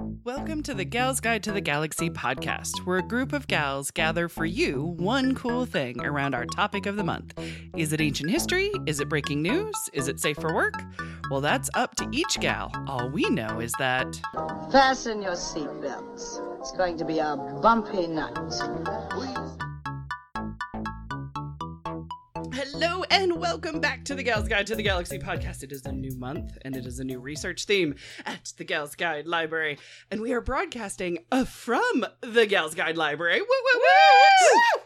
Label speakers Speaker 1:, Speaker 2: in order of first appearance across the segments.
Speaker 1: Welcome to the Gals Guide to the Galaxy podcast, where a group of gals gather for you one cool thing around our topic of the month. Is it ancient history? Is it breaking news? Is it safe for work? Well, that's up to each gal. All we know is that.
Speaker 2: Fasten your seatbelts. It's going to be a bumpy night.
Speaker 1: Hello and welcome back to the Gals Guide to the Galaxy podcast. It is a new month and it is a new research theme at the Gals Guide Library, and we are broadcasting uh, from the Gals Guide Library. Woo, woo, woo!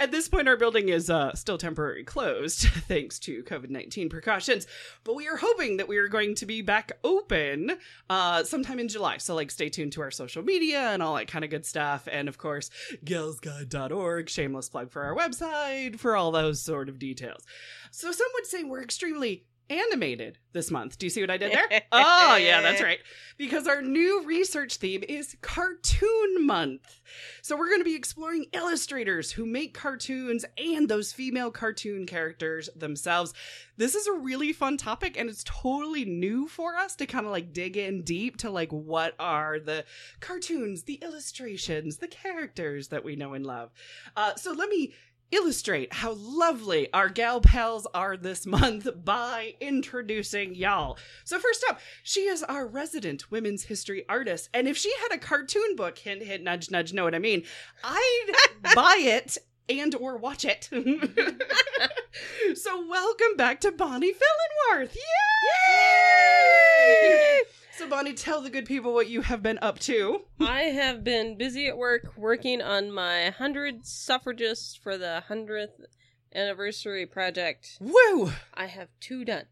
Speaker 1: At this point, our building is uh, still temporarily closed thanks to COVID 19 precautions, but we are hoping that we are going to be back open uh, sometime in July. So, like, stay tuned to our social media and all that kind of good stuff. And of course, galsguide.org, shameless plug for our website, for all those sort of details. So, some would say we're extremely animated this month. Do you see what I did there? oh, yeah, that's right. Because our new research theme is Cartoon Month. So we're going to be exploring illustrators who make cartoons and those female cartoon characters themselves. This is a really fun topic and it's totally new for us to kind of like dig in deep to like what are the cartoons, the illustrations, the characters that we know and love. Uh, so let me illustrate how lovely our gal pals are this month by introducing y'all. So first up, she is our resident women's history artist, and if she had a cartoon book, hint hint nudge nudge, know what I mean, I'd buy it and or watch it. so welcome back to Bonnie Fillenworth. Yay! So Bonnie, tell the good people what you have been up to.
Speaker 3: I have been busy at work working on my 100 suffragists for the 100th anniversary project.
Speaker 1: Woo!
Speaker 3: I have two done.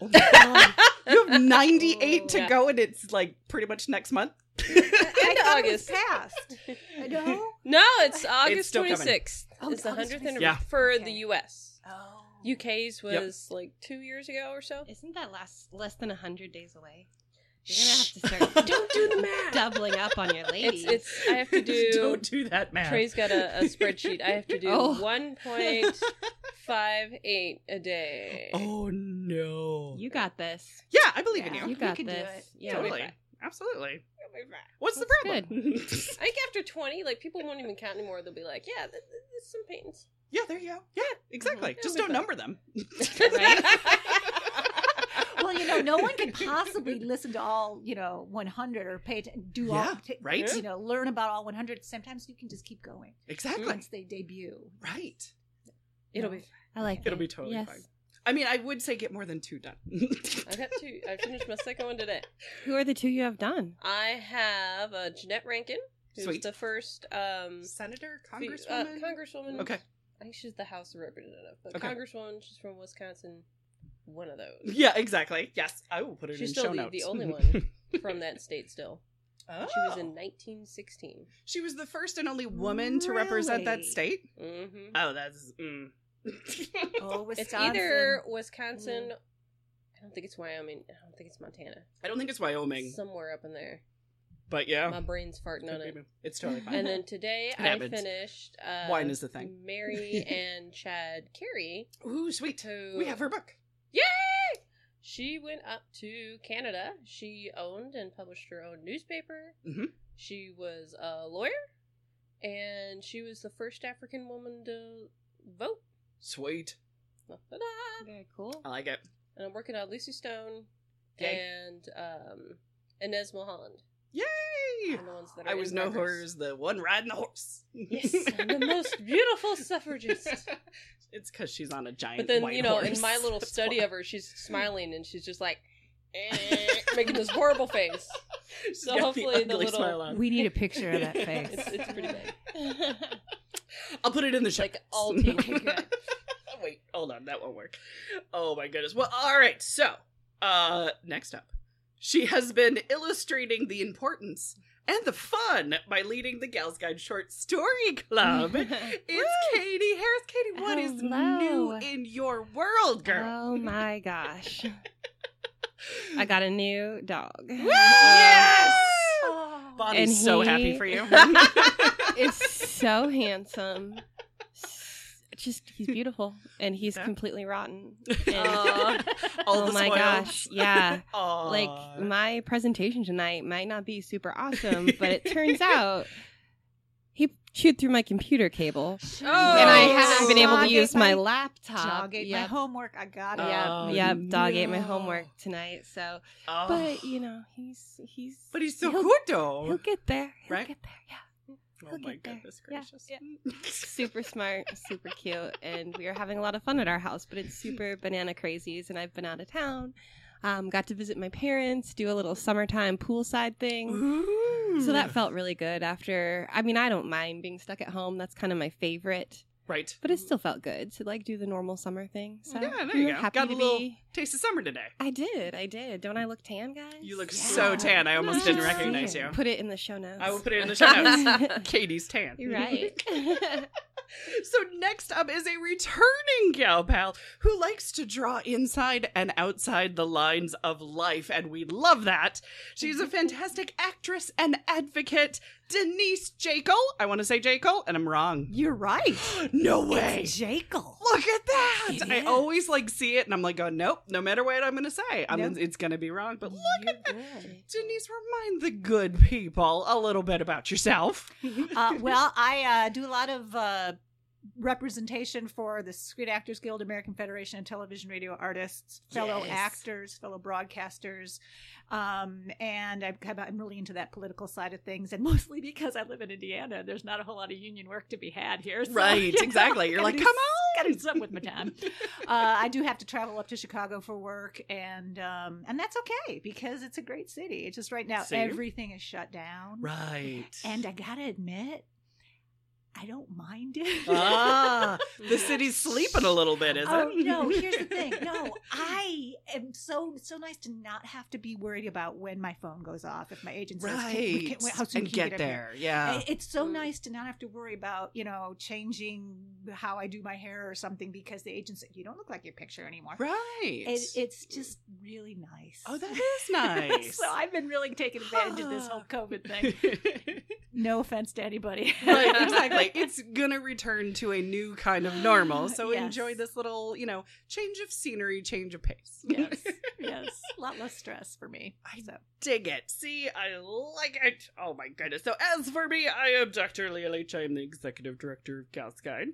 Speaker 1: Oh my God. you have 98 to
Speaker 3: Yeah.
Speaker 1: go and it's like pretty much next month.
Speaker 3: End
Speaker 4: I thought it was
Speaker 3: August.
Speaker 4: passed. No.
Speaker 3: No, it's August
Speaker 1: still coming.
Speaker 3: 26th.
Speaker 4: Oh,
Speaker 3: it's the 100th anniversary
Speaker 1: Yeah.
Speaker 3: for
Speaker 4: Okay.
Speaker 3: the US.
Speaker 4: Oh.
Speaker 3: UK's was like two years ago or so.
Speaker 5: Isn't that last less than hundred days away? You're gonna have to start
Speaker 3: Don't do the math.
Speaker 5: doubling up on your ladies.
Speaker 3: It's, it's, I have to do.
Speaker 1: Don't do that, man.
Speaker 3: Trey's got a, a spreadsheet. I have to do
Speaker 5: Oh.
Speaker 3: 1.58 a day.
Speaker 1: Oh no.
Speaker 5: you got this.
Speaker 1: yeah, I believe in you.
Speaker 5: You got
Speaker 4: can do
Speaker 5: this.
Speaker 4: it.
Speaker 5: Yeah,
Speaker 1: totally. Absolutely.
Speaker 3: That's
Speaker 1: What's the problem?
Speaker 3: I think after 20, like people won't even count anymore. They'll be like, yeah, th- th- there's some paintings.
Speaker 1: yeah, there you go. Yeah, exactly.
Speaker 3: Mhm.
Speaker 1: Just don't
Speaker 3: we
Speaker 1: number them.
Speaker 5: Right?
Speaker 4: Well, you know, no one can possibly listen to all, you know, 100 or pay to do
Speaker 1: Yeah,
Speaker 4: all, t-
Speaker 1: right?
Speaker 4: You know, learn about all 100. Sometimes you can just keep going
Speaker 1: exactly.
Speaker 4: once they debut.
Speaker 1: Right.
Speaker 3: It'll be.
Speaker 5: I like
Speaker 1: It'll
Speaker 5: it.
Speaker 1: be totally
Speaker 5: yes.
Speaker 1: fine. I mean, I would say get more than two done.
Speaker 3: I've got two. I finished my second one today.
Speaker 5: Who are the two you have done?
Speaker 3: I have uh, Jeannette Rankin, who's
Speaker 1: Sweet.
Speaker 3: the first um,
Speaker 1: Senator, Congresswoman.
Speaker 3: uh, Congresswoman.
Speaker 1: Okay.
Speaker 3: I think she's the House Representative, but
Speaker 1: Okay.
Speaker 3: Congresswoman. She's from Wisconsin. One of those.
Speaker 1: Yeah, exactly. Yes, I will put it
Speaker 3: She's
Speaker 1: in
Speaker 3: still
Speaker 1: show
Speaker 3: the,
Speaker 1: notes.
Speaker 3: the only one from that state. Still,
Speaker 1: oh.
Speaker 3: she was in 1916.
Speaker 1: She was the first and only woman to represent that state.
Speaker 3: Mm-hmm.
Speaker 1: Oh, that's. Mm.
Speaker 4: Oh, Wisconsin.
Speaker 3: It's either Wisconsin. I don't think it's Wyoming. I don't think it's Montana.
Speaker 1: I don't think it's Wyoming,
Speaker 3: Somewhere up in there.
Speaker 1: but yeah,
Speaker 3: My brain's farting on it.
Speaker 1: it's totally fine.
Speaker 3: And then today I finished. Uh,
Speaker 1: Wine is the thing.
Speaker 3: Mary Ann Shadd Cary.
Speaker 1: Ooh, sweet.
Speaker 3: Who
Speaker 1: We have her book.
Speaker 3: Yay! She went up to Canada. She owned and published her own newspaper.
Speaker 1: Mhm.
Speaker 3: She was a lawyer, and she was the first African woman to vote.
Speaker 1: Sweet.
Speaker 3: Ta-da!
Speaker 5: Very cool.
Speaker 1: I like it.
Speaker 3: And I'm working on Lucy Stone
Speaker 1: Yay.
Speaker 3: and um, Inez Milholland.
Speaker 1: Yay!
Speaker 3: are the ones that are
Speaker 1: I was
Speaker 3: in
Speaker 1: no
Speaker 3: progress.
Speaker 1: horrors, the one riding the horse.
Speaker 3: Yes, I'm the most beautiful suffragist.
Speaker 1: it's because she's on a giant.
Speaker 3: But then,
Speaker 1: white
Speaker 3: you know,
Speaker 1: horse.
Speaker 3: in my little
Speaker 1: That's
Speaker 3: study
Speaker 1: why.
Speaker 3: of her, she's smiling and she's just like eh, making this horrible face.
Speaker 1: She's
Speaker 3: so hopefully the
Speaker 1: ugly
Speaker 3: little-
Speaker 1: smile on.
Speaker 4: We need a picture of that face.
Speaker 3: It's, it's pretty big.
Speaker 1: I'll put it in the show.
Speaker 3: like all
Speaker 1: notes.
Speaker 3: teenage good.
Speaker 1: Wait, hold on, that won't work. Oh my goodness. Well, all right. So, uh, next up, she has been illustrating the importance and the fun by leading the Gals Guide Short Story Club. It's Katie Harris. Katie, what is
Speaker 5: Hello.
Speaker 1: new in your world, girl?
Speaker 5: Oh my gosh. I got a new dog.
Speaker 1: Yes!
Speaker 4: Oh.
Speaker 1: So happy for you.
Speaker 5: It's so handsome. S- just he's beautiful and he's
Speaker 1: Yeah.
Speaker 5: completely rotten.
Speaker 3: Aw.
Speaker 5: And,
Speaker 1: All
Speaker 5: oh
Speaker 1: the
Speaker 5: my
Speaker 1: spoils.
Speaker 5: gosh, yeah.
Speaker 1: Aw.
Speaker 5: Like my presentation tonight might not be super awesome, but it turns out he chewed through my computer cable,
Speaker 3: Oh,
Speaker 5: and I
Speaker 1: Oh.
Speaker 5: haven't been able to use my
Speaker 4: my-
Speaker 5: laptop.
Speaker 4: Dog ate my homework. I got it.
Speaker 1: Oh,
Speaker 5: yeah, yep. Dog ate my homework tonight. So,
Speaker 1: Oh.
Speaker 5: but you know, he's he's
Speaker 1: But he's so
Speaker 5: he'll-
Speaker 1: good though.
Speaker 5: He'll get there. He'll
Speaker 1: Right?
Speaker 5: get there. Yeah.
Speaker 1: Oh
Speaker 5: he'll
Speaker 1: my
Speaker 5: get there.
Speaker 1: goodness
Speaker 5: Yeah,
Speaker 1: gracious.
Speaker 5: super smart, super cute, and we are having a lot of fun at our house. But it's super banana crazies, and I've been out of town. Um, got to visit my parents, do a little summertime poolside thing.
Speaker 1: Ooh.
Speaker 5: So that felt really good. After, I mean, I don't mind being stuck at home. That's kind of my favorite.
Speaker 1: right.
Speaker 5: But it still felt good to like do the normal summer thing. So
Speaker 1: Yeah, there you go.
Speaker 5: Happy
Speaker 1: Got
Speaker 5: to
Speaker 1: a little
Speaker 5: be.
Speaker 1: Taste of summer today.
Speaker 5: I did, I did. Don't I look tan, guys?
Speaker 1: You look
Speaker 5: Yeah.
Speaker 1: so tan. I almost didn't recognize you.
Speaker 5: Put it in the show notes.
Speaker 1: I will put it in the show notes. Katie's tan.
Speaker 5: You're right.
Speaker 1: So next up is a returning gal pal who likes to draw inside and outside the lines of life, and we love that. She's a mm-hmm. fantastic actress and advocate, Denise Jekyll. I want to say Jekyll, and I'm wrong.
Speaker 4: You're right.
Speaker 1: No way.
Speaker 4: It's Jekyll.
Speaker 1: Look at that!
Speaker 4: It
Speaker 1: I
Speaker 4: is.
Speaker 1: always like see it, and I'm like, oh nope. No matter what I'm gonna say, I'm
Speaker 4: Nope.
Speaker 1: it's gonna be wrong. But look
Speaker 5: You're
Speaker 1: at that,
Speaker 5: good.
Speaker 1: Denise. Remind the good people a little bit about yourself.
Speaker 4: uh, well, I uh, do a lot of uh, representation for the Screen Actors Guild, American Federation of Television Radio Artists, fellow
Speaker 1: Yes.
Speaker 4: actors, fellow broadcasters, um, and I'm, I'm really into that political side of things, and mostly because I live in Indiana, there's not a whole lot of union work to be had here. so,
Speaker 1: Right,
Speaker 4: you know,
Speaker 1: exactly. You're like,
Speaker 4: do
Speaker 1: come on.
Speaker 4: gotta do something with my time. uh, I do have to travel up to Chicago for work, and um, and that's okay because it's a great city. It's just right now everything is shut down,
Speaker 1: Right.
Speaker 4: and I gotta admit, I don't mind it.
Speaker 1: ah, the city's sleeping a little bit, is
Speaker 4: oh
Speaker 1: it?
Speaker 4: no! Here's the thing. No, I am so so nice to not have to be worried about when my phone goes off if my agent says,
Speaker 1: right.
Speaker 4: "Can, we can, how soon
Speaker 1: and
Speaker 4: can you
Speaker 1: get
Speaker 4: up here?"
Speaker 1: there. Yeah.
Speaker 4: It's so
Speaker 3: Mm.
Speaker 4: nice to not have to worry about, you know, changing how I do my hair or something because the agent said, you don't look like your picture anymore.
Speaker 1: right.
Speaker 4: It, it's just really nice.
Speaker 1: oh, that is nice.
Speaker 4: so I've been really taking advantage of this whole COVID thing. No offense to anybody.
Speaker 1: right, exactly. It's gonna return to a new kind of normal. So
Speaker 4: Yes.
Speaker 1: enjoy this little, you know, change of scenery, change of pace.
Speaker 4: yes, yes. A lot less stress for me.
Speaker 1: I
Speaker 4: So.
Speaker 1: Dig it. See, I like it. Oh my goodness. So as for me, I am Dr. Leah Leach. I am the executive director of Gals Guide.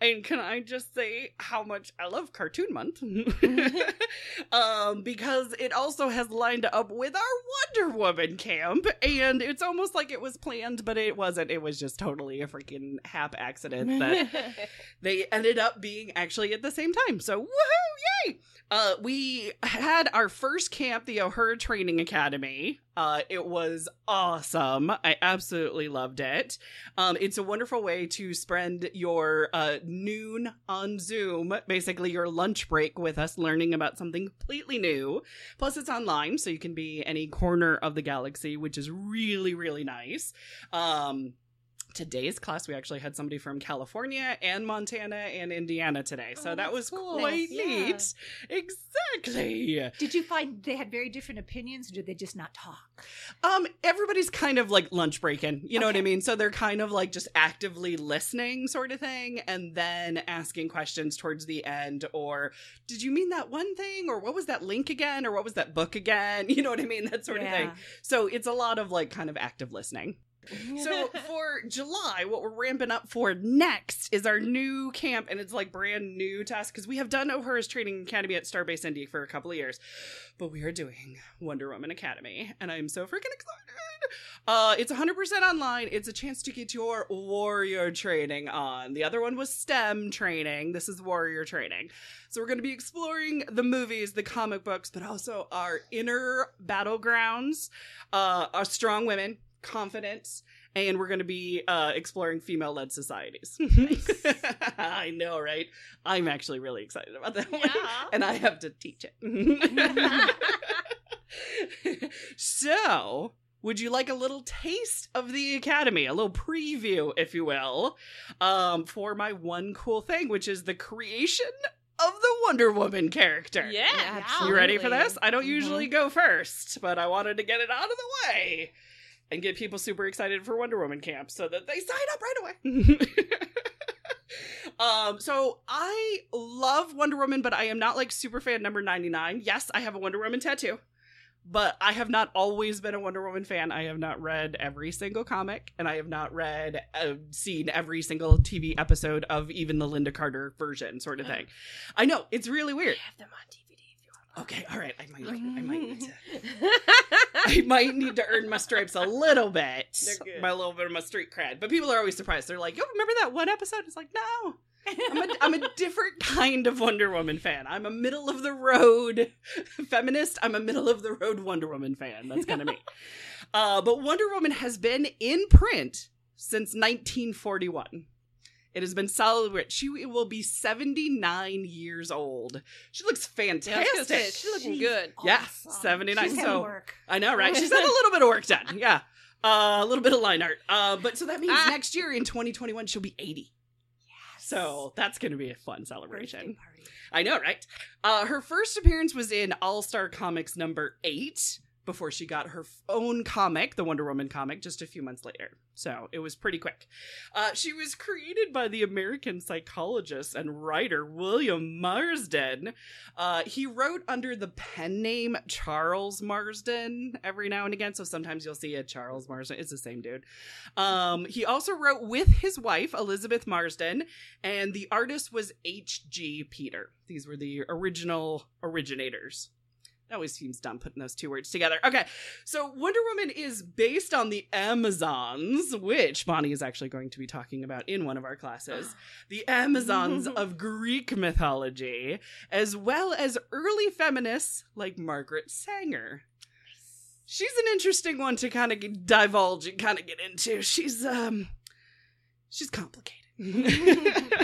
Speaker 1: And can I just say how much I love Cartoon Month? um, because it also has lined up with our Wonder Woman camp. And it's almost like it was planned, but it wasn't. It was just totally a freaking hap accident that they ended up being actually at the same time. So woohoo, yay! Uh, we had our first camp, the Uhura Training Academy. Uh, it was awesome. I absolutely loved it. Um, it's a wonderful way to spend your uh, noon on Zoom, basically your lunch break with us, learning about something completely new. Plus, it's online, so you can be any corner of the galaxy, which is really, really nice. Um, today's class we actually had somebody from california and montana and indiana today. So
Speaker 5: Oh,
Speaker 1: that was
Speaker 5: cool.
Speaker 1: quite
Speaker 5: Yeah.
Speaker 1: neat. Exactly.
Speaker 4: Did you find they had very different opinions or did they just not talk?
Speaker 1: um everybody's kind of like lunch breaking you know what i mean? So they're kind of like just actively listening sort of thing and then asking questions towards the end or did you mean that one thing? Or what was that link again? Or what was that book again? You know what i mean? That sort of thing. So it's a lot of like kind of active listening So for July, what we're ramping up for next is our new camp, and it's like brand new to us because we have done Uhura's Training Academy at Starbase Indy for a couple of years, but we are doing Wonder Woman Academy, and I'm so freaking excited. Uh, it's 100% online. It's a chance to get your warrior training on. The other one was STEM training. This is warrior training. So we're going to be exploring the movies, the comic books, but also our inner battlegrounds, uh, our strong women, confidence, and we're going to be uh, exploring female-led societies. I know, right? I'm actually really excited about that one, and I have to teach it. so, would you like a little taste of the academy, a little preview, if you will, um, for my one cool thing, which is the creation of the Wonder Woman character?
Speaker 3: Yeah.
Speaker 1: You ready for this? I don't
Speaker 5: Mhm.
Speaker 1: usually go first, but I wanted to get it out of the way and get people super excited for Wonder Woman camp so that they sign up right away. Um, so I love Wonder Woman, but I am not like super fan number 99. Yes, I have a Wonder Woman tattoo, but I have not always been a Wonder Woman fan. I have not read every single comic, and I have not read, uh, seen every single TV episode of even the Lynda Carter version, sort of thing. I know, it's really weird.
Speaker 3: have them on DVD if you want.
Speaker 1: Okay, all right, I might, I might need to. I might need to earn my stripes a little bit, my little bit of my street cred. But people are always surprised. They're like, "Yo, remember that one episode?" It's like, no, I'm a, I'm a different kind of Wonder Woman fan. I'm a middle of the road feminist. I'm a middle of the road Wonder Woman fan. That's kind of me. Uh, but Wonder Woman has been in print since 1941. It has been celebrated. She will be 79 years old. She looks
Speaker 3: Yeah, I was
Speaker 1: fantastic.
Speaker 3: gonna say, she's looking good.
Speaker 1: Yeah, 79.
Speaker 4: She's
Speaker 1: So-
Speaker 4: work.
Speaker 1: I know, right? She's had a little bit of work done. Yeah. Uh, a little bit of line art. Uh, but so that means
Speaker 3: Ah.
Speaker 1: next year in 2021, she'll be 80. So that's going to be a fun celebration. I know, right? Uh, her first appearance was in All Star Comics number eight before she got her own comic, the Wonder Woman comic, just a few months later. So it was pretty quick. Uh, she was created by the American psychologist and writer William Marston. Uh, he wrote under the pen name Charles Marston every now and again. So sometimes you'll see a Charles Marston. It's the same dude. Um, he also wrote with his wife, Elizabeth Marston, and the artist was H.G. Peter. These were the original originators. It always seems dumb putting those two words together. Okay, so Wonder Woman is based on the Amazons, which Bonnie is actually going to be talking about in one of our classes. The Amazons of Greek mythology, as well as early feminists like Margaret Sanger. She's an interesting one to kind of divulge and kind of get into. She's um she's complicated.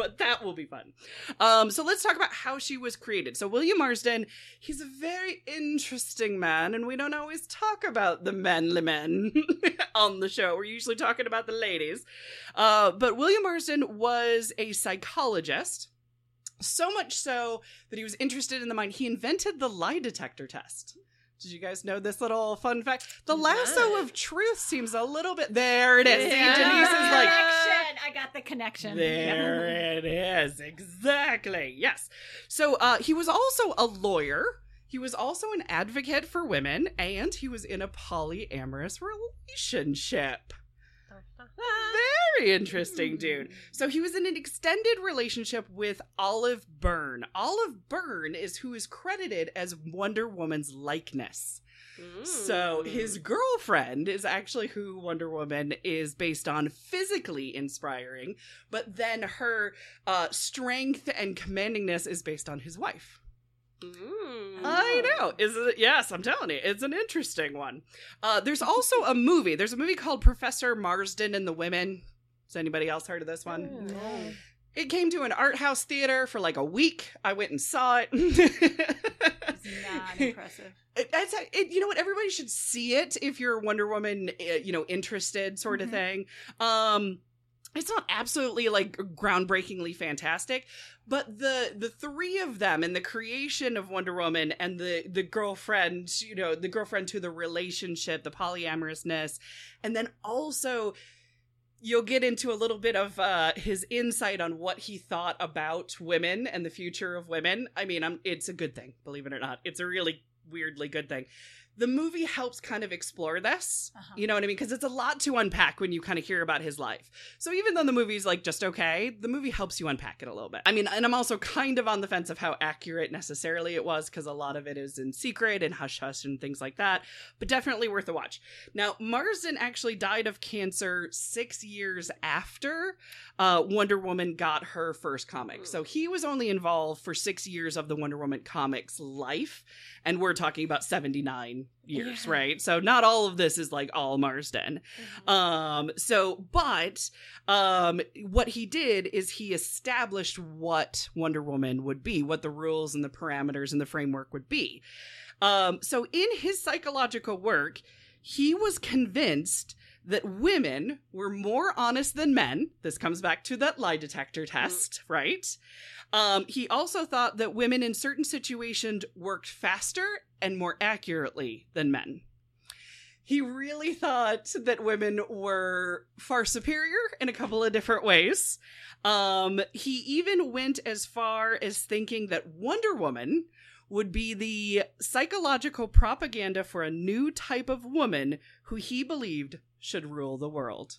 Speaker 1: but that will be fun. Um, so let's talk about how she was created. So William Marston, he's a very interesting man, and we don't always talk about the manly men on the show. We're usually talking about the ladies. Uh, but William Marston was a psychologist. So much so that he was interested in the mind. He invented the lie detector test. Did you guys know this little fun fact? The lasso
Speaker 3: Not.
Speaker 1: of truth seems a little bit. There it is. See,
Speaker 3: Yeah.
Speaker 1: Denise is like,
Speaker 4: connection. I got the connection.
Speaker 1: there it is. Exactly. Yes. So uh, he was also a lawyer. He was also an advocate for women, and he was in a polyamorous relationship. Very interesting, dude. So he was in an extended relationship with Olive Byrne. Olive Byrne is who is credited as Wonder Woman's likeness. So his girlfriend is actually who Wonder Woman is based on, physically inspiring, but then her uh, strength and commandingness is based on his wife.
Speaker 3: Mm.
Speaker 1: I know. Is it? Yes, I'm telling you, it's an interesting one. Uh, there's also a movie. There's a movie called Professor Marston and the Women. Has anybody else heard of this one?
Speaker 3: No.
Speaker 1: It came to an art house theater for like a week. I went and saw it.
Speaker 4: It's not impressive.
Speaker 1: It- That's it, you know what everybody should see it if you're Wonder Woman uh, you know interested sort of
Speaker 4: Mhm.
Speaker 1: thing. Um it's not absolutely like groundbreakingly fantastic, but the the three of them and the creation of Wonder Woman and the the girlfriend, you know, the girlfriend to the relationship, the polyamorousness, and then also you'll get into a little bit of uh, his insight on what he thought about women and the future of women. I mean, I'm, it's a good thing, believe it or not. It's a really weirdly good thing. The movie helps kind of explore this.
Speaker 4: Uh-huh.
Speaker 1: You know what I mean? Because it's a lot to unpack when you kind of hear about his life. So even though the movie's like just okay, the movie helps you unpack it a little bit. I mean, and I'm also kind of on the fence of how accurate necessarily it was because a lot of it is in secret and hush hush and things like that. But definitely worth a watch. Now, Marston actually died of cancer six years after uh, Wonder Woman got her first comic. So he was only involved for six years of the Wonder Woman comics life. And we're talking about 79 years,
Speaker 3: Yeah.
Speaker 1: right? So not all of this is like all Marston. Um, so, but um, what he did is he established what Wonder Woman would be, what the rules and the parameters and the framework would be. Um, so, in his psychological work, he was convinced that women were more honest than men. This comes back to that lie detector test, right? Um, he also thought that women in certain situations worked faster and more accurately than men. he really thought that women were far superior in a couple of different ways. Um, he even went as far as thinking that Wonder Woman would be the psychological propaganda for a new type of woman who he believed should rule the world.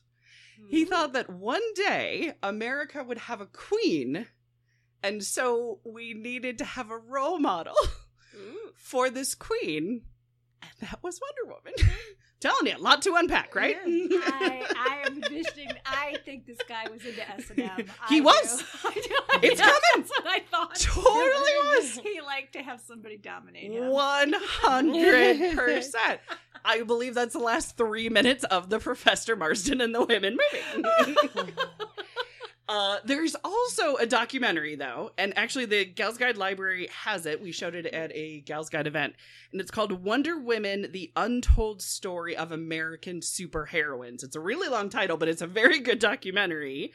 Speaker 1: He thought that one day America would have a queen, and so we needed to have a role model
Speaker 3: Ooh.
Speaker 1: for this queen, and that was Wonder Woman. Telling you, a lot to unpack, right?
Speaker 4: I, I am envisioning. I think this guy was into S and M.
Speaker 1: He was. It's coming.
Speaker 4: That's what I thought.
Speaker 1: Totally was.
Speaker 4: He liked to have somebody dominate him.
Speaker 1: One hundred percent. I believe that's the last three minutes of the Professor Marston and the Women movie. Uh, there's also a documentary though, and actually the Gals Guide Library has it. We showed it at a Gals Guide event, and it's called Wonder Women: The Untold Story of American Superheroines. It's a really long title, but it's a very good documentary.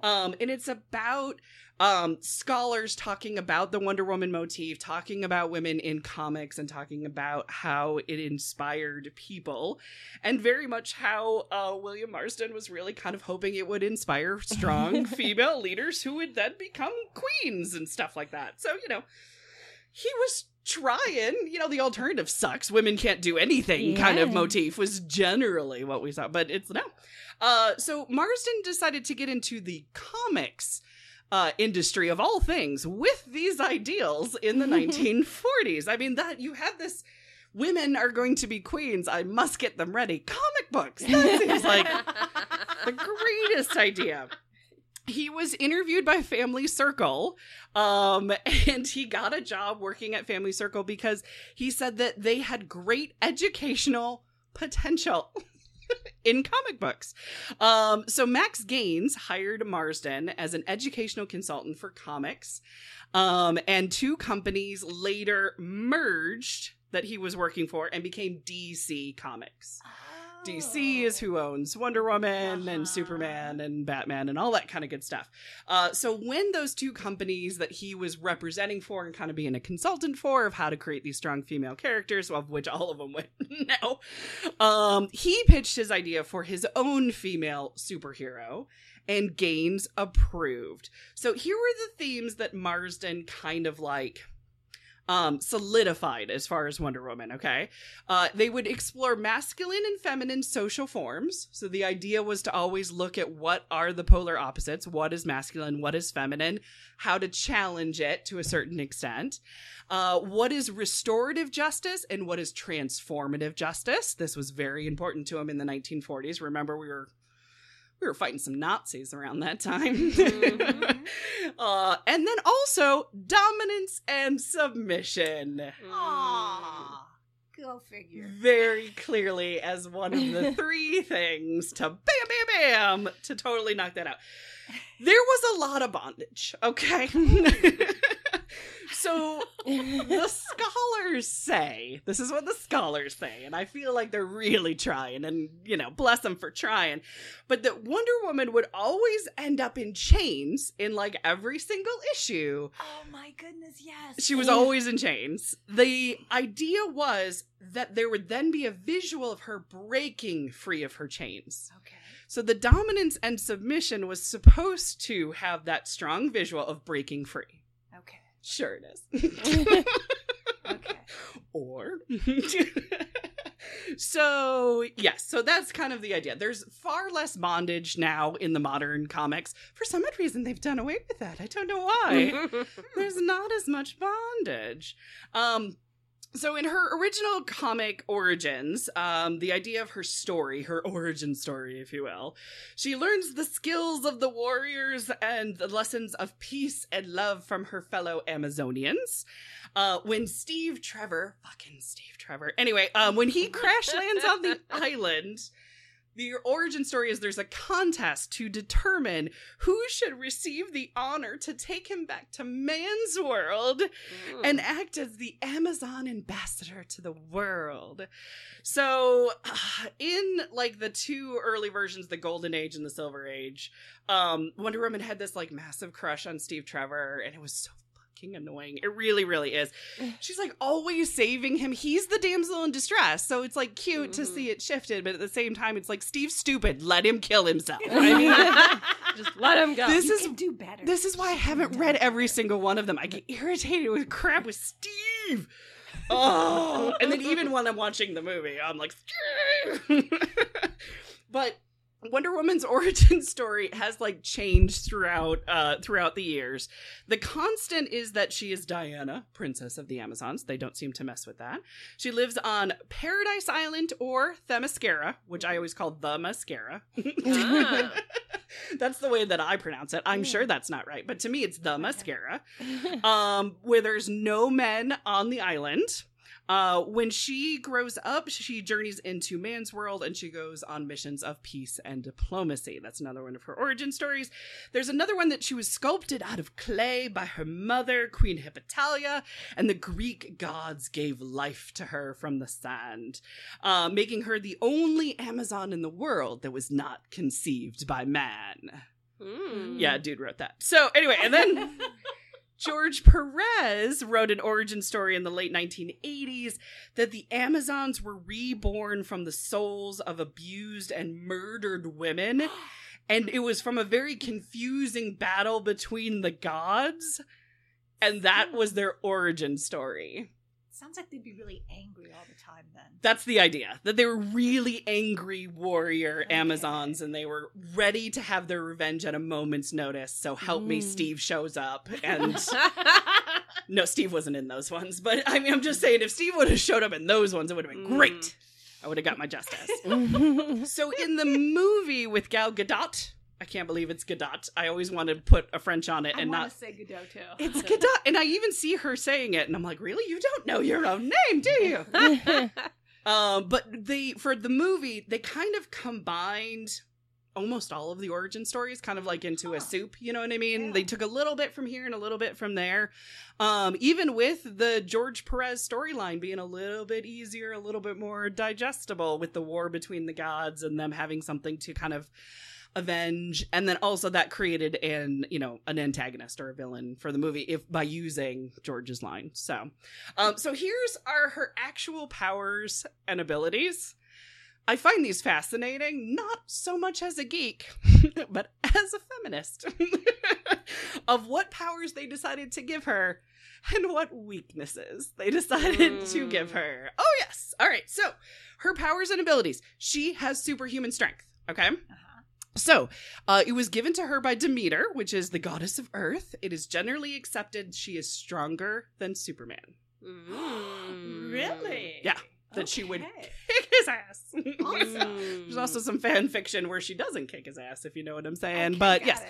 Speaker 1: Um, and it's about um scholars talking about the Wonder Woman motif, talking about women in comics, and talking about how it inspired people, and very much how uh, William Marston was really kind of hoping it would inspire strong female leaders who would then become queens and stuff like that. So you know, he was trying. You know, the alternative sucks. Women can't do anything. Kind of motif was generally what we saw, but it's no. Uh, so Marston decided to get into the comics uh, industry of all things with these ideals in the 1940s. I mean, that you have this. Women are going to be queens. I must get them ready. Comic books. That seems like the greatest idea. He was interviewed by Family Circle, um, and he got a job working at Family Circle because he said that they had great educational potential in comic books. Um, so Max Gaines hired Marston as an educational consultant for comics, um, and two companies later merged that he was working for and became DC Comics. DC is who owns Wonder Woman
Speaker 4: Uh-huh.
Speaker 1: and Superman and Batman and all that kind of good stuff. Uh, so when those two companies that he was representing for and kind of being a consultant for of how to create these strong female characters, of which all of them went no, um, he pitched his idea for his own female superhero. And Gaines approved. So here were the themes that Marston kind of like um solidified as far as Wonder Woman, okay? Uh they would explore masculine and feminine social forms. So the idea was to always look at what are the polar opposites, what is masculine, what is feminine, how to challenge it to a certain extent. Uh what is restorative justice and what is transformative justice? This was very important to him in the 1940s. Remember we were we were fighting some Nazis around that time.
Speaker 3: Mhm.
Speaker 1: uh, and then also dominance and submission.
Speaker 4: Aw, go figure.
Speaker 1: Very clearly as one of the three things to bam, bam, bam to totally knock that out. There was a lot of bondage, okay? so the scholars say this is what the scholars say and i feel like they're really trying and you know bless them for trying but that wonder woman would always end up in chains in like every single issue
Speaker 4: Oh my goodness, yes.
Speaker 1: she was always in chains the idea was that there would then be a visual of her breaking free of her chains
Speaker 4: Okay.
Speaker 1: so the dominance and submission was supposed to have that strong visual of breaking free. Sure it is.
Speaker 4: Okay.
Speaker 1: or so yes so that's kind of the idea. There's far less bondage now in the modern comics. For some odd reason they've done away with that. I don't know why. There's not as much bondage. Um so in her original comic origins um the idea of her story her origin story if you will she learns the skills of the warriors and the lessons of peace and love from her fellow amazonians. Uh, when Steve Trevor, fucking Steve Trevor, anyway, um, when he crash lands on the island, the origin story is there's a contest to determine who should receive the honor to take him back to man's world and act as the Amazon ambassador to the world. So, uh, in like the two early versions, the Golden Age and the Silver Age, um, Wonder Woman had this like massive crush on Steve Trevor, and it was so fucking annoying. It really, really is. She's like always saving him. He's the damsel in distress. So it's like cute to
Speaker 3: Mhm.
Speaker 1: see it shifted, but at the same time, it's like Steve's stupid. Let him kill himself. I mean,
Speaker 3: Just let him go.
Speaker 1: This
Speaker 4: You
Speaker 1: is-
Speaker 4: do better.
Speaker 1: this is why I haven't read every single one of them. I get irritated with crap with Steve. Oh, and then even when I'm watching the movie, I'm like, but Wonder Woman's origin story has like changed throughout uh throughout the years. The constant is that she is Diana, princess of the Amazons. They don't seem to mess with that. She lives on Paradise Island or Themyscira, which I always call the mascara.
Speaker 3: Ah.
Speaker 1: that's the way that I pronounce it. I'm sure that's not right, but to me it's the mascara. Um where there's no men on the island. Uh, when she grows up, she journeys into man's world and she goes on missions of peace and diplomacy. That's another one of her origin stories. There's another one that she was sculpted out of clay by her mother, Queen Hippolyta, and the Greek gods gave life to her from the sand, uh, making her the only Amazon in the world that was not conceived by man.
Speaker 3: Mm.
Speaker 1: Yeah, dude wrote that. So anyway, and then George Perez wrote an origin story in the late 1980s that the Amazons were reborn from the souls of abused and murdered women. And it was from a very confusing battle between the gods. And that hmm. was their origin story.
Speaker 4: Sounds like they'd be really angry all the time then.
Speaker 1: That's the idea. That they were really angry warrior
Speaker 4: Okay.
Speaker 1: Amazons and they were ready to have their revenge at a moment's notice. So help me,
Speaker 5: Mm.
Speaker 1: Steve shows up. And no, Steve wasn't in those ones. But I mean, I'm just saying, if Steve would have showed up in those ones, it would have been
Speaker 3: Mm.
Speaker 1: great. I would have got my justice. so in the movie with Gal Gadot, I can't believe it's Gadot. I always want to put a French on it
Speaker 4: I
Speaker 1: and not.
Speaker 4: say Godot too.
Speaker 1: It's Gadot. And I even see her saying it. And I'm like, really? You don't know your own name, do you? Um, but the for the movie, they kind of combined almost all of the origin stories kind of like into a soup, you know what I mean?
Speaker 4: Yeah.
Speaker 1: They took a little bit from here and a little bit from there. Um, even with the George Perez storyline being a little bit easier, a little bit more digestible with the war between the gods and them having something to kind of avenge and then also that created an you know an antagonist or a villain for the movie if by using george's line. So um so here's are her actual powers and abilities. I find these fascinating not so much as a geek but as a feminist of what powers they decided to give her and what weaknesses they decided to
Speaker 3: Mm.
Speaker 1: give her. Oh yes. All right. So her powers and abilities. She has superhuman strength okay?
Speaker 4: Uh-huh.
Speaker 1: So, uh, it was given to her by Demeter, which is the goddess of earth. It is generally accepted she is stronger than Superman.
Speaker 3: Mm.
Speaker 4: Really?
Speaker 1: Yeah, that she would kick his ass.
Speaker 4: Awesome.
Speaker 1: There's also some fan fiction where she doesn't kick his ass, if you know what I'm saying.
Speaker 4: Okay,
Speaker 1: but yes,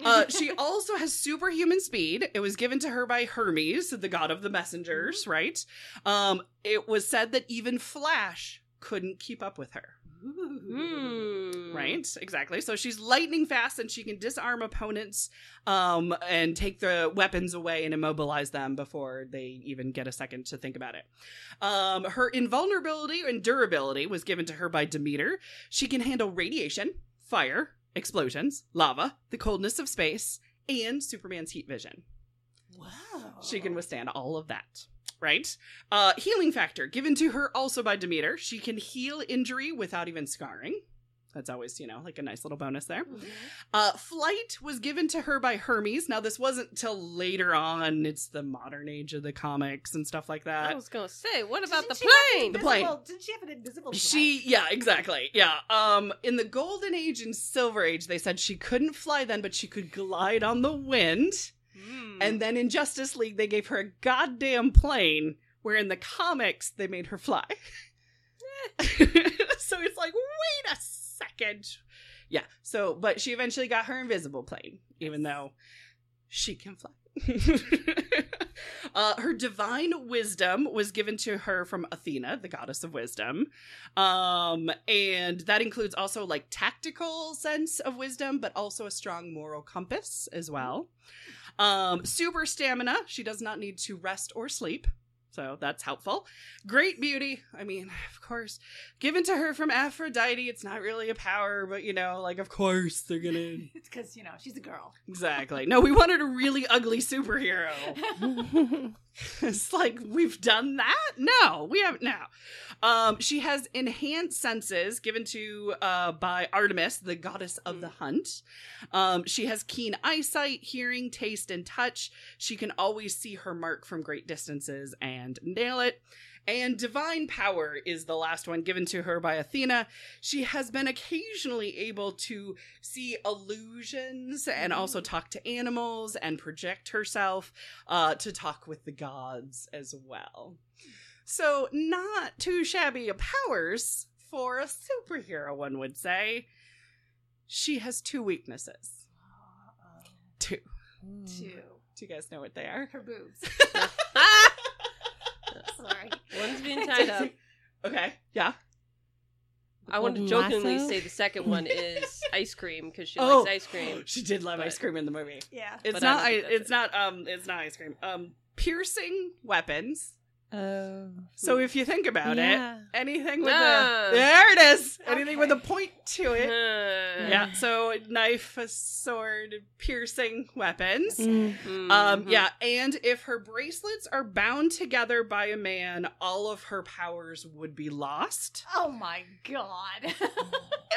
Speaker 4: yeah.
Speaker 1: uh, she also has superhuman speed. It was given to her by Hermes, the god of the messengers, right? Um, it was said that even Flash couldn't keep up with her.
Speaker 3: Mm.
Speaker 1: Right, exactly. So she's lightning fast and she can disarm opponents um, and take the weapons away and immobilize them before they even get a second to think about it. Um, her invulnerability and durability was given to her by Demeter. She can handle radiation, fire, explosions, lava, the coldness of space, and Superman's heat vision.
Speaker 4: Wow.
Speaker 1: She can withstand all of that. Right? Uh, healing factor given to her also by Demeter. She can heal injury without even scarring. That's always, you know, like a nice little bonus there. Uh, flight was given to her by Hermes. Now, this wasn't till later on. It's the modern age of the comics and stuff like that.
Speaker 3: I was gonna say, what about the
Speaker 4: Didn't she have an
Speaker 3: plane?
Speaker 1: The plane.
Speaker 4: invisible- Didn't she have an invisible breath?
Speaker 1: She, yeah, exactly. Yeah. Um, in the Golden Age and Silver Age, they said she couldn't fly then, but she could glide on the wind.
Speaker 3: Mm.
Speaker 1: And then in Justice League, they gave her a goddamn plane, where in the comics, they made her fly. so it's like, wait a second. Yeah. So, but she eventually got her invisible plane, even though she can fly. uh, her divine wisdom was given to her from Athena, the goddess of wisdom. Um, and that includes also like tactical sense of wisdom, but also a strong moral compass as well. Um, super stamina. She does not need to rest or sleep. So that's helpful. Great beauty. I mean, of course, given to her from Aphrodite. It's not really a power, but you know, like, of course they're gonna.
Speaker 4: It's because, you know, she's a girl.
Speaker 1: Exactly. No, we wanted a really ugly superhero. it's like we've done that. No, we haven't. Now, um, she has enhanced senses given to uh by Artemis, the goddess of the hunt. Um, she has keen eyesight, hearing, taste, and touch. She can always see her mark from great distances and nail it. And divine power is the last one given to her by Athena. She has been occasionally able to see illusions and mm-hmm. also talk to animals and project herself uh, to talk with the gods as well. So, not too shabby of powers for a superhero, one would say. She has two weaknesses. Uh, uh, two. Hmm.
Speaker 4: Two.
Speaker 1: Do you guys know what they are?
Speaker 4: Her boobs.
Speaker 3: Sorry. One's being tied up.
Speaker 1: Okay. Yeah.
Speaker 3: I want to
Speaker 5: Golden
Speaker 3: jokingly
Speaker 5: lasso?
Speaker 3: say the second one is ice cream because she
Speaker 1: Oh.
Speaker 3: likes ice cream.
Speaker 1: She did love
Speaker 3: But-
Speaker 1: ice cream in the movie.
Speaker 4: Yeah.
Speaker 1: It's
Speaker 3: But I
Speaker 1: not.
Speaker 3: don't
Speaker 1: I,
Speaker 3: think that's
Speaker 1: it's
Speaker 3: it.
Speaker 1: not. Um. It's not ice cream. Um. Piercing weapons.
Speaker 5: Oh.
Speaker 1: So if you think about
Speaker 5: Yeah.
Speaker 1: it, anything with
Speaker 3: Ah.
Speaker 1: a there it is. Anything with a point to it.
Speaker 3: Uh,
Speaker 1: Yeah. So knife, a sword, piercing weapons.
Speaker 5: Mm.
Speaker 3: mhm.
Speaker 1: Um, yeah, and if her bracelets are bound together by a man, all of her powers would be lost.
Speaker 4: Oh my god.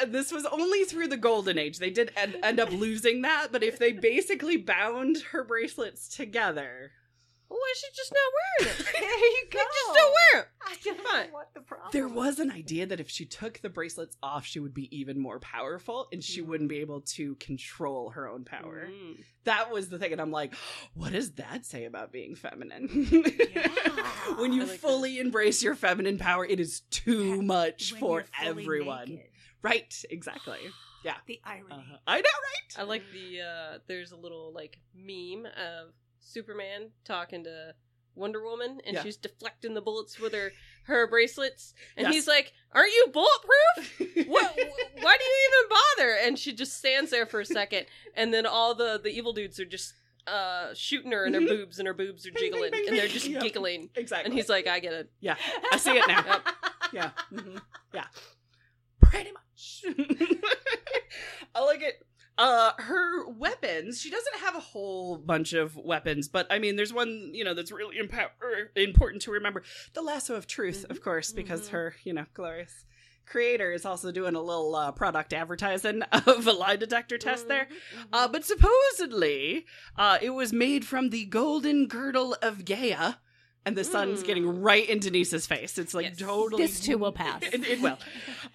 Speaker 1: And this was only through the golden age. They did end, end up losing that, but if they basically bound her bracelets together,
Speaker 3: Why is she just not wearing it?
Speaker 4: there you go.
Speaker 3: Just don't wear it.
Speaker 4: I don't
Speaker 3: Fine.
Speaker 4: know what the problem.
Speaker 1: there was an idea that if she took the bracelets off, she would be even more powerful and she wouldn't be able to control her own power.
Speaker 3: Mm.
Speaker 1: That was the thing. And I'm like, what does that say about being feminine? when you
Speaker 3: I like that.
Speaker 1: fully embrace your feminine power, it is too much
Speaker 4: When
Speaker 1: for
Speaker 4: you're fully
Speaker 1: everyone.
Speaker 4: naked.
Speaker 1: Right, exactly. Yeah.
Speaker 4: The irony.
Speaker 1: Uh-huh. I know, right?
Speaker 3: I like the uh there's a little like meme of Superman talking to Wonder Woman and
Speaker 1: Yeah.
Speaker 3: she's deflecting the bullets with her her bracelets and
Speaker 1: Yes.
Speaker 3: he's like, "Aren't you bulletproof? what why do you even bother?" And she just stands there for a second and then all the the evil dudes are just uh shooting her in her boobs and her boobs are jiggling and they're just
Speaker 1: Yep.
Speaker 3: giggling.
Speaker 1: exactly.
Speaker 3: And he's like, "I get it."
Speaker 1: yeah, I see it now.
Speaker 3: Yep.
Speaker 1: Yeah. Mhm. Yeah. Pretty much. I like it. Uh, her weapons. She doesn't have a whole bunch of weapons, but I mean, there's one you know that's really impa- er, important to remember: the lasso of truth, of course, because
Speaker 3: Mhm.
Speaker 1: her you know glorious creator is also doing a little uh, product advertising of a lie detector test there.
Speaker 3: Mhm.
Speaker 1: Uh, but supposedly, uh, it was made from the golden girdle of Gaia, and the sun's
Speaker 3: Mm.
Speaker 1: getting right in Denise's face. It's like
Speaker 3: Yes.
Speaker 1: totally.
Speaker 4: This too will pass.
Speaker 1: It, it will.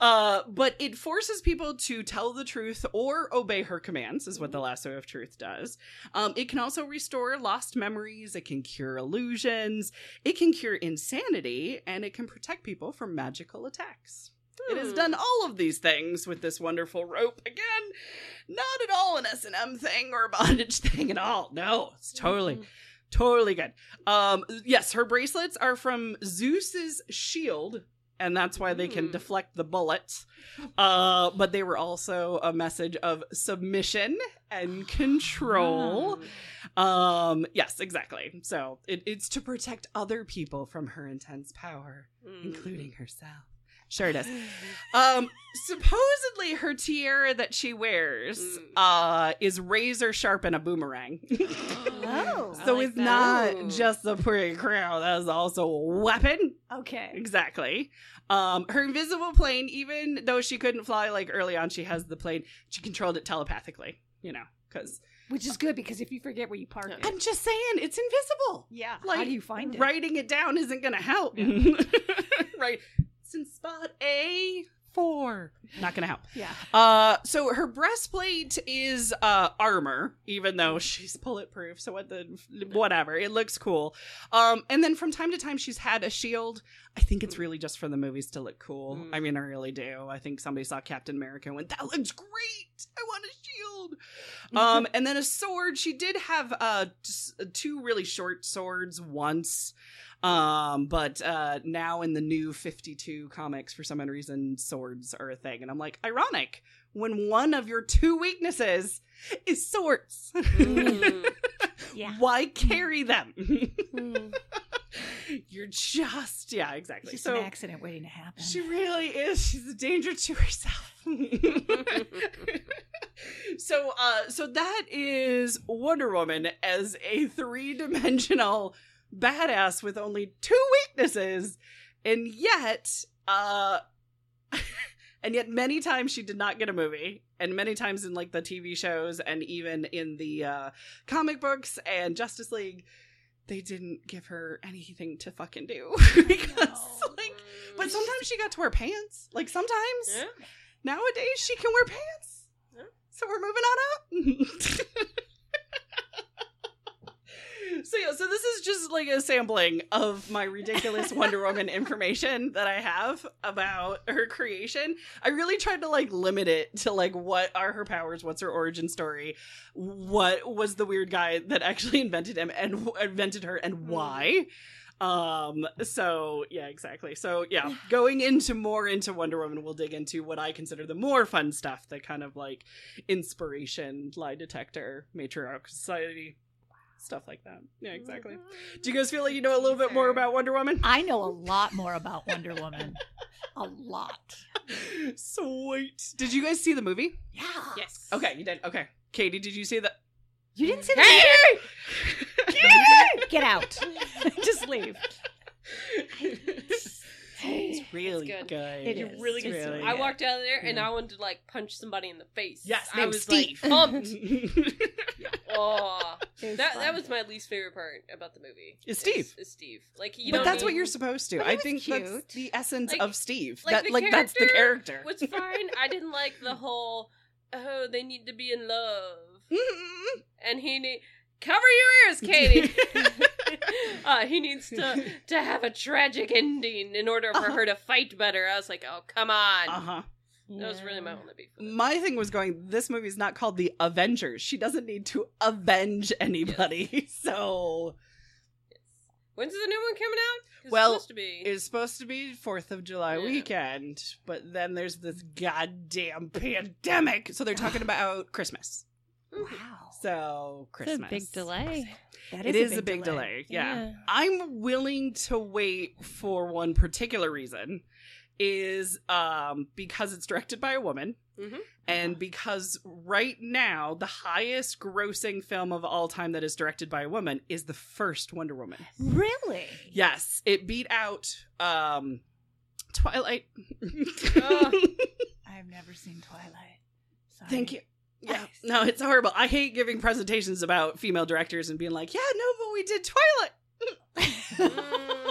Speaker 1: Uh, but it forces people to tell the truth or obey her commands, is what the lasso of truth does. Um, it can also restore lost memories. It can cure illusions. It can cure insanity, and it can protect people from magical attacks. It has
Speaker 3: Hmm.
Speaker 1: done all of these things with this wonderful rope. Again, not at all an S and M thing or a bondage thing at all. No, it's totally, totally good. Um, yes, her bracelets are from Zeus's shield, and that's why they can
Speaker 3: Hmm.
Speaker 1: deflect the bullets. Uh, but they were also a message of submission and control. Um, yes, exactly. So it, it's to protect other people from her intense power,
Speaker 3: Mm.
Speaker 1: including herself. Sure it is. Um, supposedly her tiara that she wears
Speaker 3: Mm.
Speaker 1: uh is razor sharp and a boomerang.
Speaker 4: Oh.
Speaker 1: so
Speaker 3: like
Speaker 1: it's
Speaker 3: that.
Speaker 1: not just a pretty crown, that is also a weapon.
Speaker 4: Okay.
Speaker 1: Exactly. Um, her invisible plane, even though she couldn't fly like early on, she has the plane. She controlled it telepathically, you know, because
Speaker 4: Which is good because if you forget where you park
Speaker 3: Yeah.
Speaker 4: it.
Speaker 1: I'm just saying it's invisible.
Speaker 4: Yeah.
Speaker 1: Like,
Speaker 4: How do you find it?
Speaker 1: Writing it down isn't going to help. right. In spot A four. Not to help.
Speaker 4: Yeah.
Speaker 1: Uh, so her breastplate is uh armor, even though she's bulletproof. So what the whatever, it looks cool. Um, and then from time to time she's had a shield. I think it's really just for the movies to look cool.
Speaker 3: Mm.
Speaker 1: I mean, I really do. I think somebody saw Captain America and went, "That looks great. I want a shield." Um, and then a sword. She did have uh just two really short swords once. Um, but uh now in the new 52 comics, for some reason, swords are a thing. And I'm like, ironic when one of your two weaknesses is swords.
Speaker 3: Mm.
Speaker 4: Yeah.
Speaker 1: Why carry them?
Speaker 5: Mm.
Speaker 1: You're just yeah, exactly.
Speaker 4: Just
Speaker 1: so
Speaker 4: an accident waiting to happen.
Speaker 1: she really is. She's a danger to herself. so uh so that is Wonder Woman as a three-dimensional badass with only two weaknesses and yet uh and yet many times she did not get a movie and many times in like the TV shows and even in the uh comic books and Justice League they didn't give her anything to fucking do because like but sometimes she got to wear pants. Like sometimes
Speaker 3: Yeah.
Speaker 1: nowadays she can wear pants.
Speaker 3: Yeah.
Speaker 1: So we're moving on up. so yeah, so this is just like a sampling of my ridiculous Wonder Woman information that I have about her creation. I really tried to like limit it to like what are her powers, what's her origin story, what was the weird guy that actually invented him and invented her and why. Um so yeah exactly so yeah going into more into Wonder Woman we'll dig into what I consider the more fun stuff the kind of like inspiration lie detector matriarch society stuff like that yeah oh exactly do you guys feel like you know a little bit more about Wonder Woman
Speaker 4: I know a lot more about Wonder Woman. a lot.
Speaker 1: sweet did you guys see the movie
Speaker 4: Yeah.
Speaker 3: Yes.
Speaker 1: okay you did okay Katie did you see that
Speaker 4: You didn't see the
Speaker 3: Hey!
Speaker 4: Get out. Just leave.
Speaker 1: it's really
Speaker 3: good.
Speaker 1: good
Speaker 4: It
Speaker 3: You're
Speaker 4: is.
Speaker 3: really
Speaker 4: It's
Speaker 3: good.
Speaker 4: really
Speaker 3: I walked out of there and I wanted to like punch somebody in the face.
Speaker 1: yes
Speaker 3: I
Speaker 1: named
Speaker 3: was
Speaker 1: Steve
Speaker 3: like pumped.
Speaker 1: Is
Speaker 3: oh,
Speaker 4: was
Speaker 3: that
Speaker 4: fun.
Speaker 3: that was my least favorite part about the movie.
Speaker 1: Is Steve.
Speaker 3: Is, Steve. Like you
Speaker 1: but
Speaker 3: don't
Speaker 1: that's what
Speaker 3: need-
Speaker 1: you're supposed to
Speaker 4: But
Speaker 1: I
Speaker 4: was
Speaker 1: think that's the essence
Speaker 3: Like-
Speaker 1: of Steve
Speaker 3: like
Speaker 1: that like that's the character
Speaker 3: was fine. I didn't like the whole oh they need to be in love and he need cover your ears, Katie. uh, he needs to to have a tragic ending in order for
Speaker 1: Uh-huh.
Speaker 3: her to fight better. I was like, oh come on. That was really my only beef. with
Speaker 1: my thing was going this movie's not called the avengers she doesn't need to avenge anybody so
Speaker 3: When's the new one coming out?
Speaker 1: Well,
Speaker 3: it's supposed to be.
Speaker 1: it's supposed to be fourth of july
Speaker 3: Yeah.
Speaker 1: weekend but then there's this goddamn pandemic so they're talking about christmas oh,
Speaker 4: Wow.
Speaker 1: so
Speaker 5: It's a
Speaker 1: christmas
Speaker 5: big delay.
Speaker 4: That is
Speaker 1: it is a big delay. Yeah.
Speaker 5: Yeah.
Speaker 1: I'm willing to wait for one particular reason is um because it's directed by a woman
Speaker 3: Mhm.
Speaker 1: and because right now the highest grossing film of all time that is directed by a woman is the first Wonder Woman.
Speaker 4: Really?
Speaker 1: Yes, it beat out um Twilight.
Speaker 4: I've never seen Twilight. Sorry.
Speaker 1: Thank you. Yeah, no, it's horrible. I hate giving presentations about female directors and being like, "Yeah, no, but we did Twilight."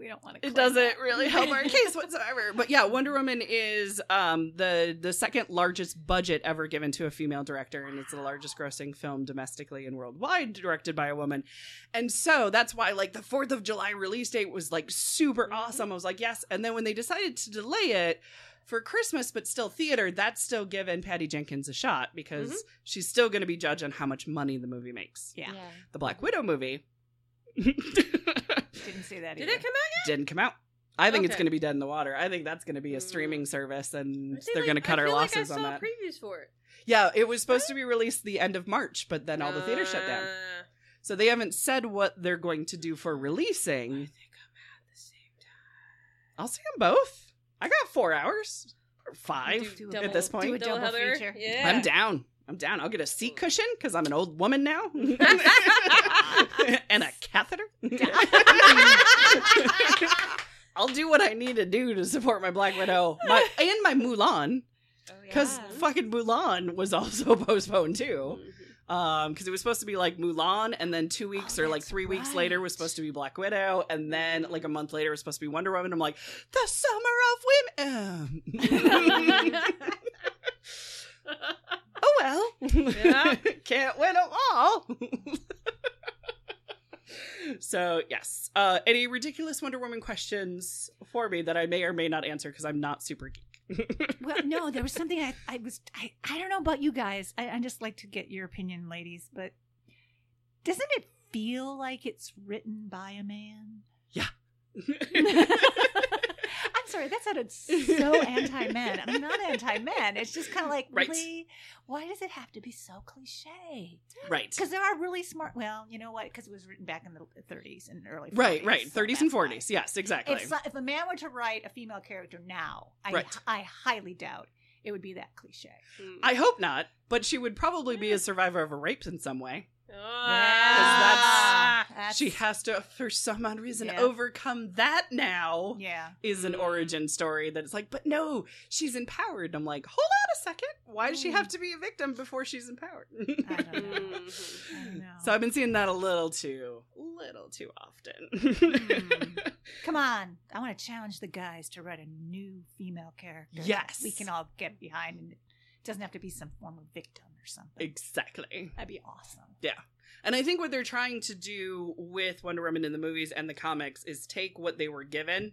Speaker 4: We don't want to.
Speaker 1: it doesn't really help our case whatsoever. But yeah, Wonder Woman is um, the the second largest budget ever given to a female director, and it's the largest grossing film domestically and worldwide directed by a woman. And so that's why like the Fourth of July release date was like super awesome. I was like, yes. And then when they decided to delay it. For Christmas, but still theater, that's still giving Patty Jenkins a shot because
Speaker 3: Mhm.
Speaker 1: she's still going to be judged on how much money the movie makes.
Speaker 4: Yeah.
Speaker 1: The Black Widow movie
Speaker 4: Didn't see that. Either.
Speaker 3: Did
Speaker 4: either.
Speaker 3: it come out yet?
Speaker 1: didn't come out. I think it's going to be dead in the water. I think that's going to be a
Speaker 3: Mm.
Speaker 1: streaming service, and
Speaker 3: yet?
Speaker 1: They're
Speaker 3: feel
Speaker 1: going to cut
Speaker 3: I
Speaker 1: our
Speaker 3: feel
Speaker 1: losses
Speaker 3: like I
Speaker 1: on that.
Speaker 3: Previews for it.
Speaker 1: yeah, it was supposed to be released the end of March, but then all the theaters shut down.
Speaker 3: Uh,
Speaker 1: So they haven't said what they're going to do for
Speaker 3: I
Speaker 1: releasing.
Speaker 3: think I'm at the same time.
Speaker 1: I'll see them both. I got four hours or five
Speaker 3: Do
Speaker 1: at this point.
Speaker 4: Do a
Speaker 3: double
Speaker 4: double feature.
Speaker 3: Yeah.
Speaker 1: I'm down. I'm down. I'll get a seat cushion because I'm an old woman now, and a catheter. I'll do what I need to do to support my Black Widow, my and my Mulan,
Speaker 5: Oh,
Speaker 1: because
Speaker 5: yeah.
Speaker 1: fucking Mulan was also postponed too.
Speaker 3: Mhm.
Speaker 1: Um, because it was supposed to be like Mulan, and then two weeks
Speaker 4: Oh,
Speaker 1: or like three weeks later was supposed to be Black Widow, and then like a month later was supposed to be Wonder Woman. I'm like, the summer of women. oh well,
Speaker 3: Yeah.
Speaker 1: can't win them all. so yes, uh, any ridiculous Wonder Woman questions for me that I may or may not answer because I'm not super geek.
Speaker 4: well, no, there was something I, I was I, I don't know about you guys. I, I just like to get your opinion, ladies, but doesn't it feel like it's written by a man? I'm sorry, that sounded so anti-men. I'm not anti-men. It's just kind of like,
Speaker 1: Right.
Speaker 4: really, why does it have to be so cliche?
Speaker 1: Right.
Speaker 4: Because there are really smart. Well, you know what? Because it was written back in the 30s and early 40s.
Speaker 1: Right, right.
Speaker 4: so
Speaker 1: 30s and
Speaker 4: that's why.
Speaker 1: 40s. Yes, exactly.
Speaker 4: If, if a man were to write a female character now, I,
Speaker 1: Right.
Speaker 4: I highly doubt it would be that cliche.
Speaker 3: Mm.
Speaker 1: I hope not, but she would probably be a survivor of a rape in some way.
Speaker 3: Ah.
Speaker 4: That's-
Speaker 1: She has to, for some odd reason,
Speaker 4: Yeah.
Speaker 1: overcome that now.
Speaker 4: yeah.
Speaker 1: Is an
Speaker 3: Mm.
Speaker 1: origin story that it's like, but no, she's empowered. I'm like, hold on a second. Why does she
Speaker 4: Mm.
Speaker 1: have to be a victim before she's empowered?
Speaker 4: I don't know.
Speaker 3: Mhm.
Speaker 4: I don't know.
Speaker 1: so I've been seeing that a little too, little too often.
Speaker 4: Hmm. Come on, I want to challenge the guys to write a new female character.
Speaker 1: Yes.
Speaker 4: we can all get behind, and it doesn't have to be some former victim or something.
Speaker 1: exactly.
Speaker 4: That'd be awesome. Yeah.
Speaker 1: And I think what they're trying to do with Wonder Woman in the movies and the comics is take what they were given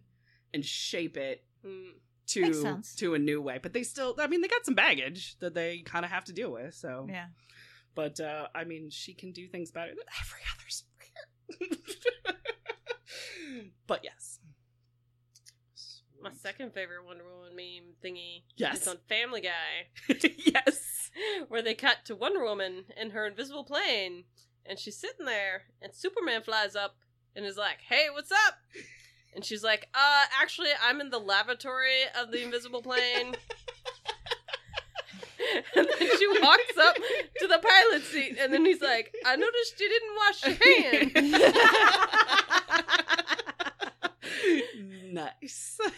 Speaker 1: and shape it
Speaker 3: Mm.
Speaker 1: to to a new way. But they still I mean they got some baggage that they kind of have to deal with. So
Speaker 4: Yeah.
Speaker 1: but uh I mean she can do things better than every other superhero. but yes.
Speaker 3: My second favorite Wonder Woman meme thingy
Speaker 1: Yes.
Speaker 3: is on Family Guy,
Speaker 1: yes.
Speaker 3: where they cut to Wonder Woman in her invisible plane, and she's sitting there, and Superman flies up and is like, "Hey, what's up?" And she's like, "Uh, actually, I'm in the lavatory of the invisible plane." and then she walks up to the pilot seat, and then he's like, "I noticed you didn't wash your hands."
Speaker 1: Nice.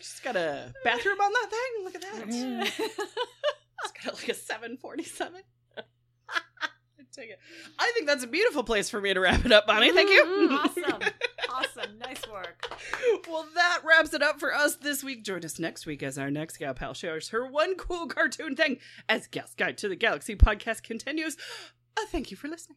Speaker 1: She's got a bathroom on that thing. Look at that. It's got like a 747. I'd take it. I think that's a beautiful place for me to wrap it up, Bonnie. Thank you.
Speaker 4: awesome. Awesome. Nice work.
Speaker 1: well, that wraps it up for us this week. Join us next week as our next gal pal shares her one cool cartoon thing as Gals Guide to the Galaxy podcast continues. Uh, thank you for listening.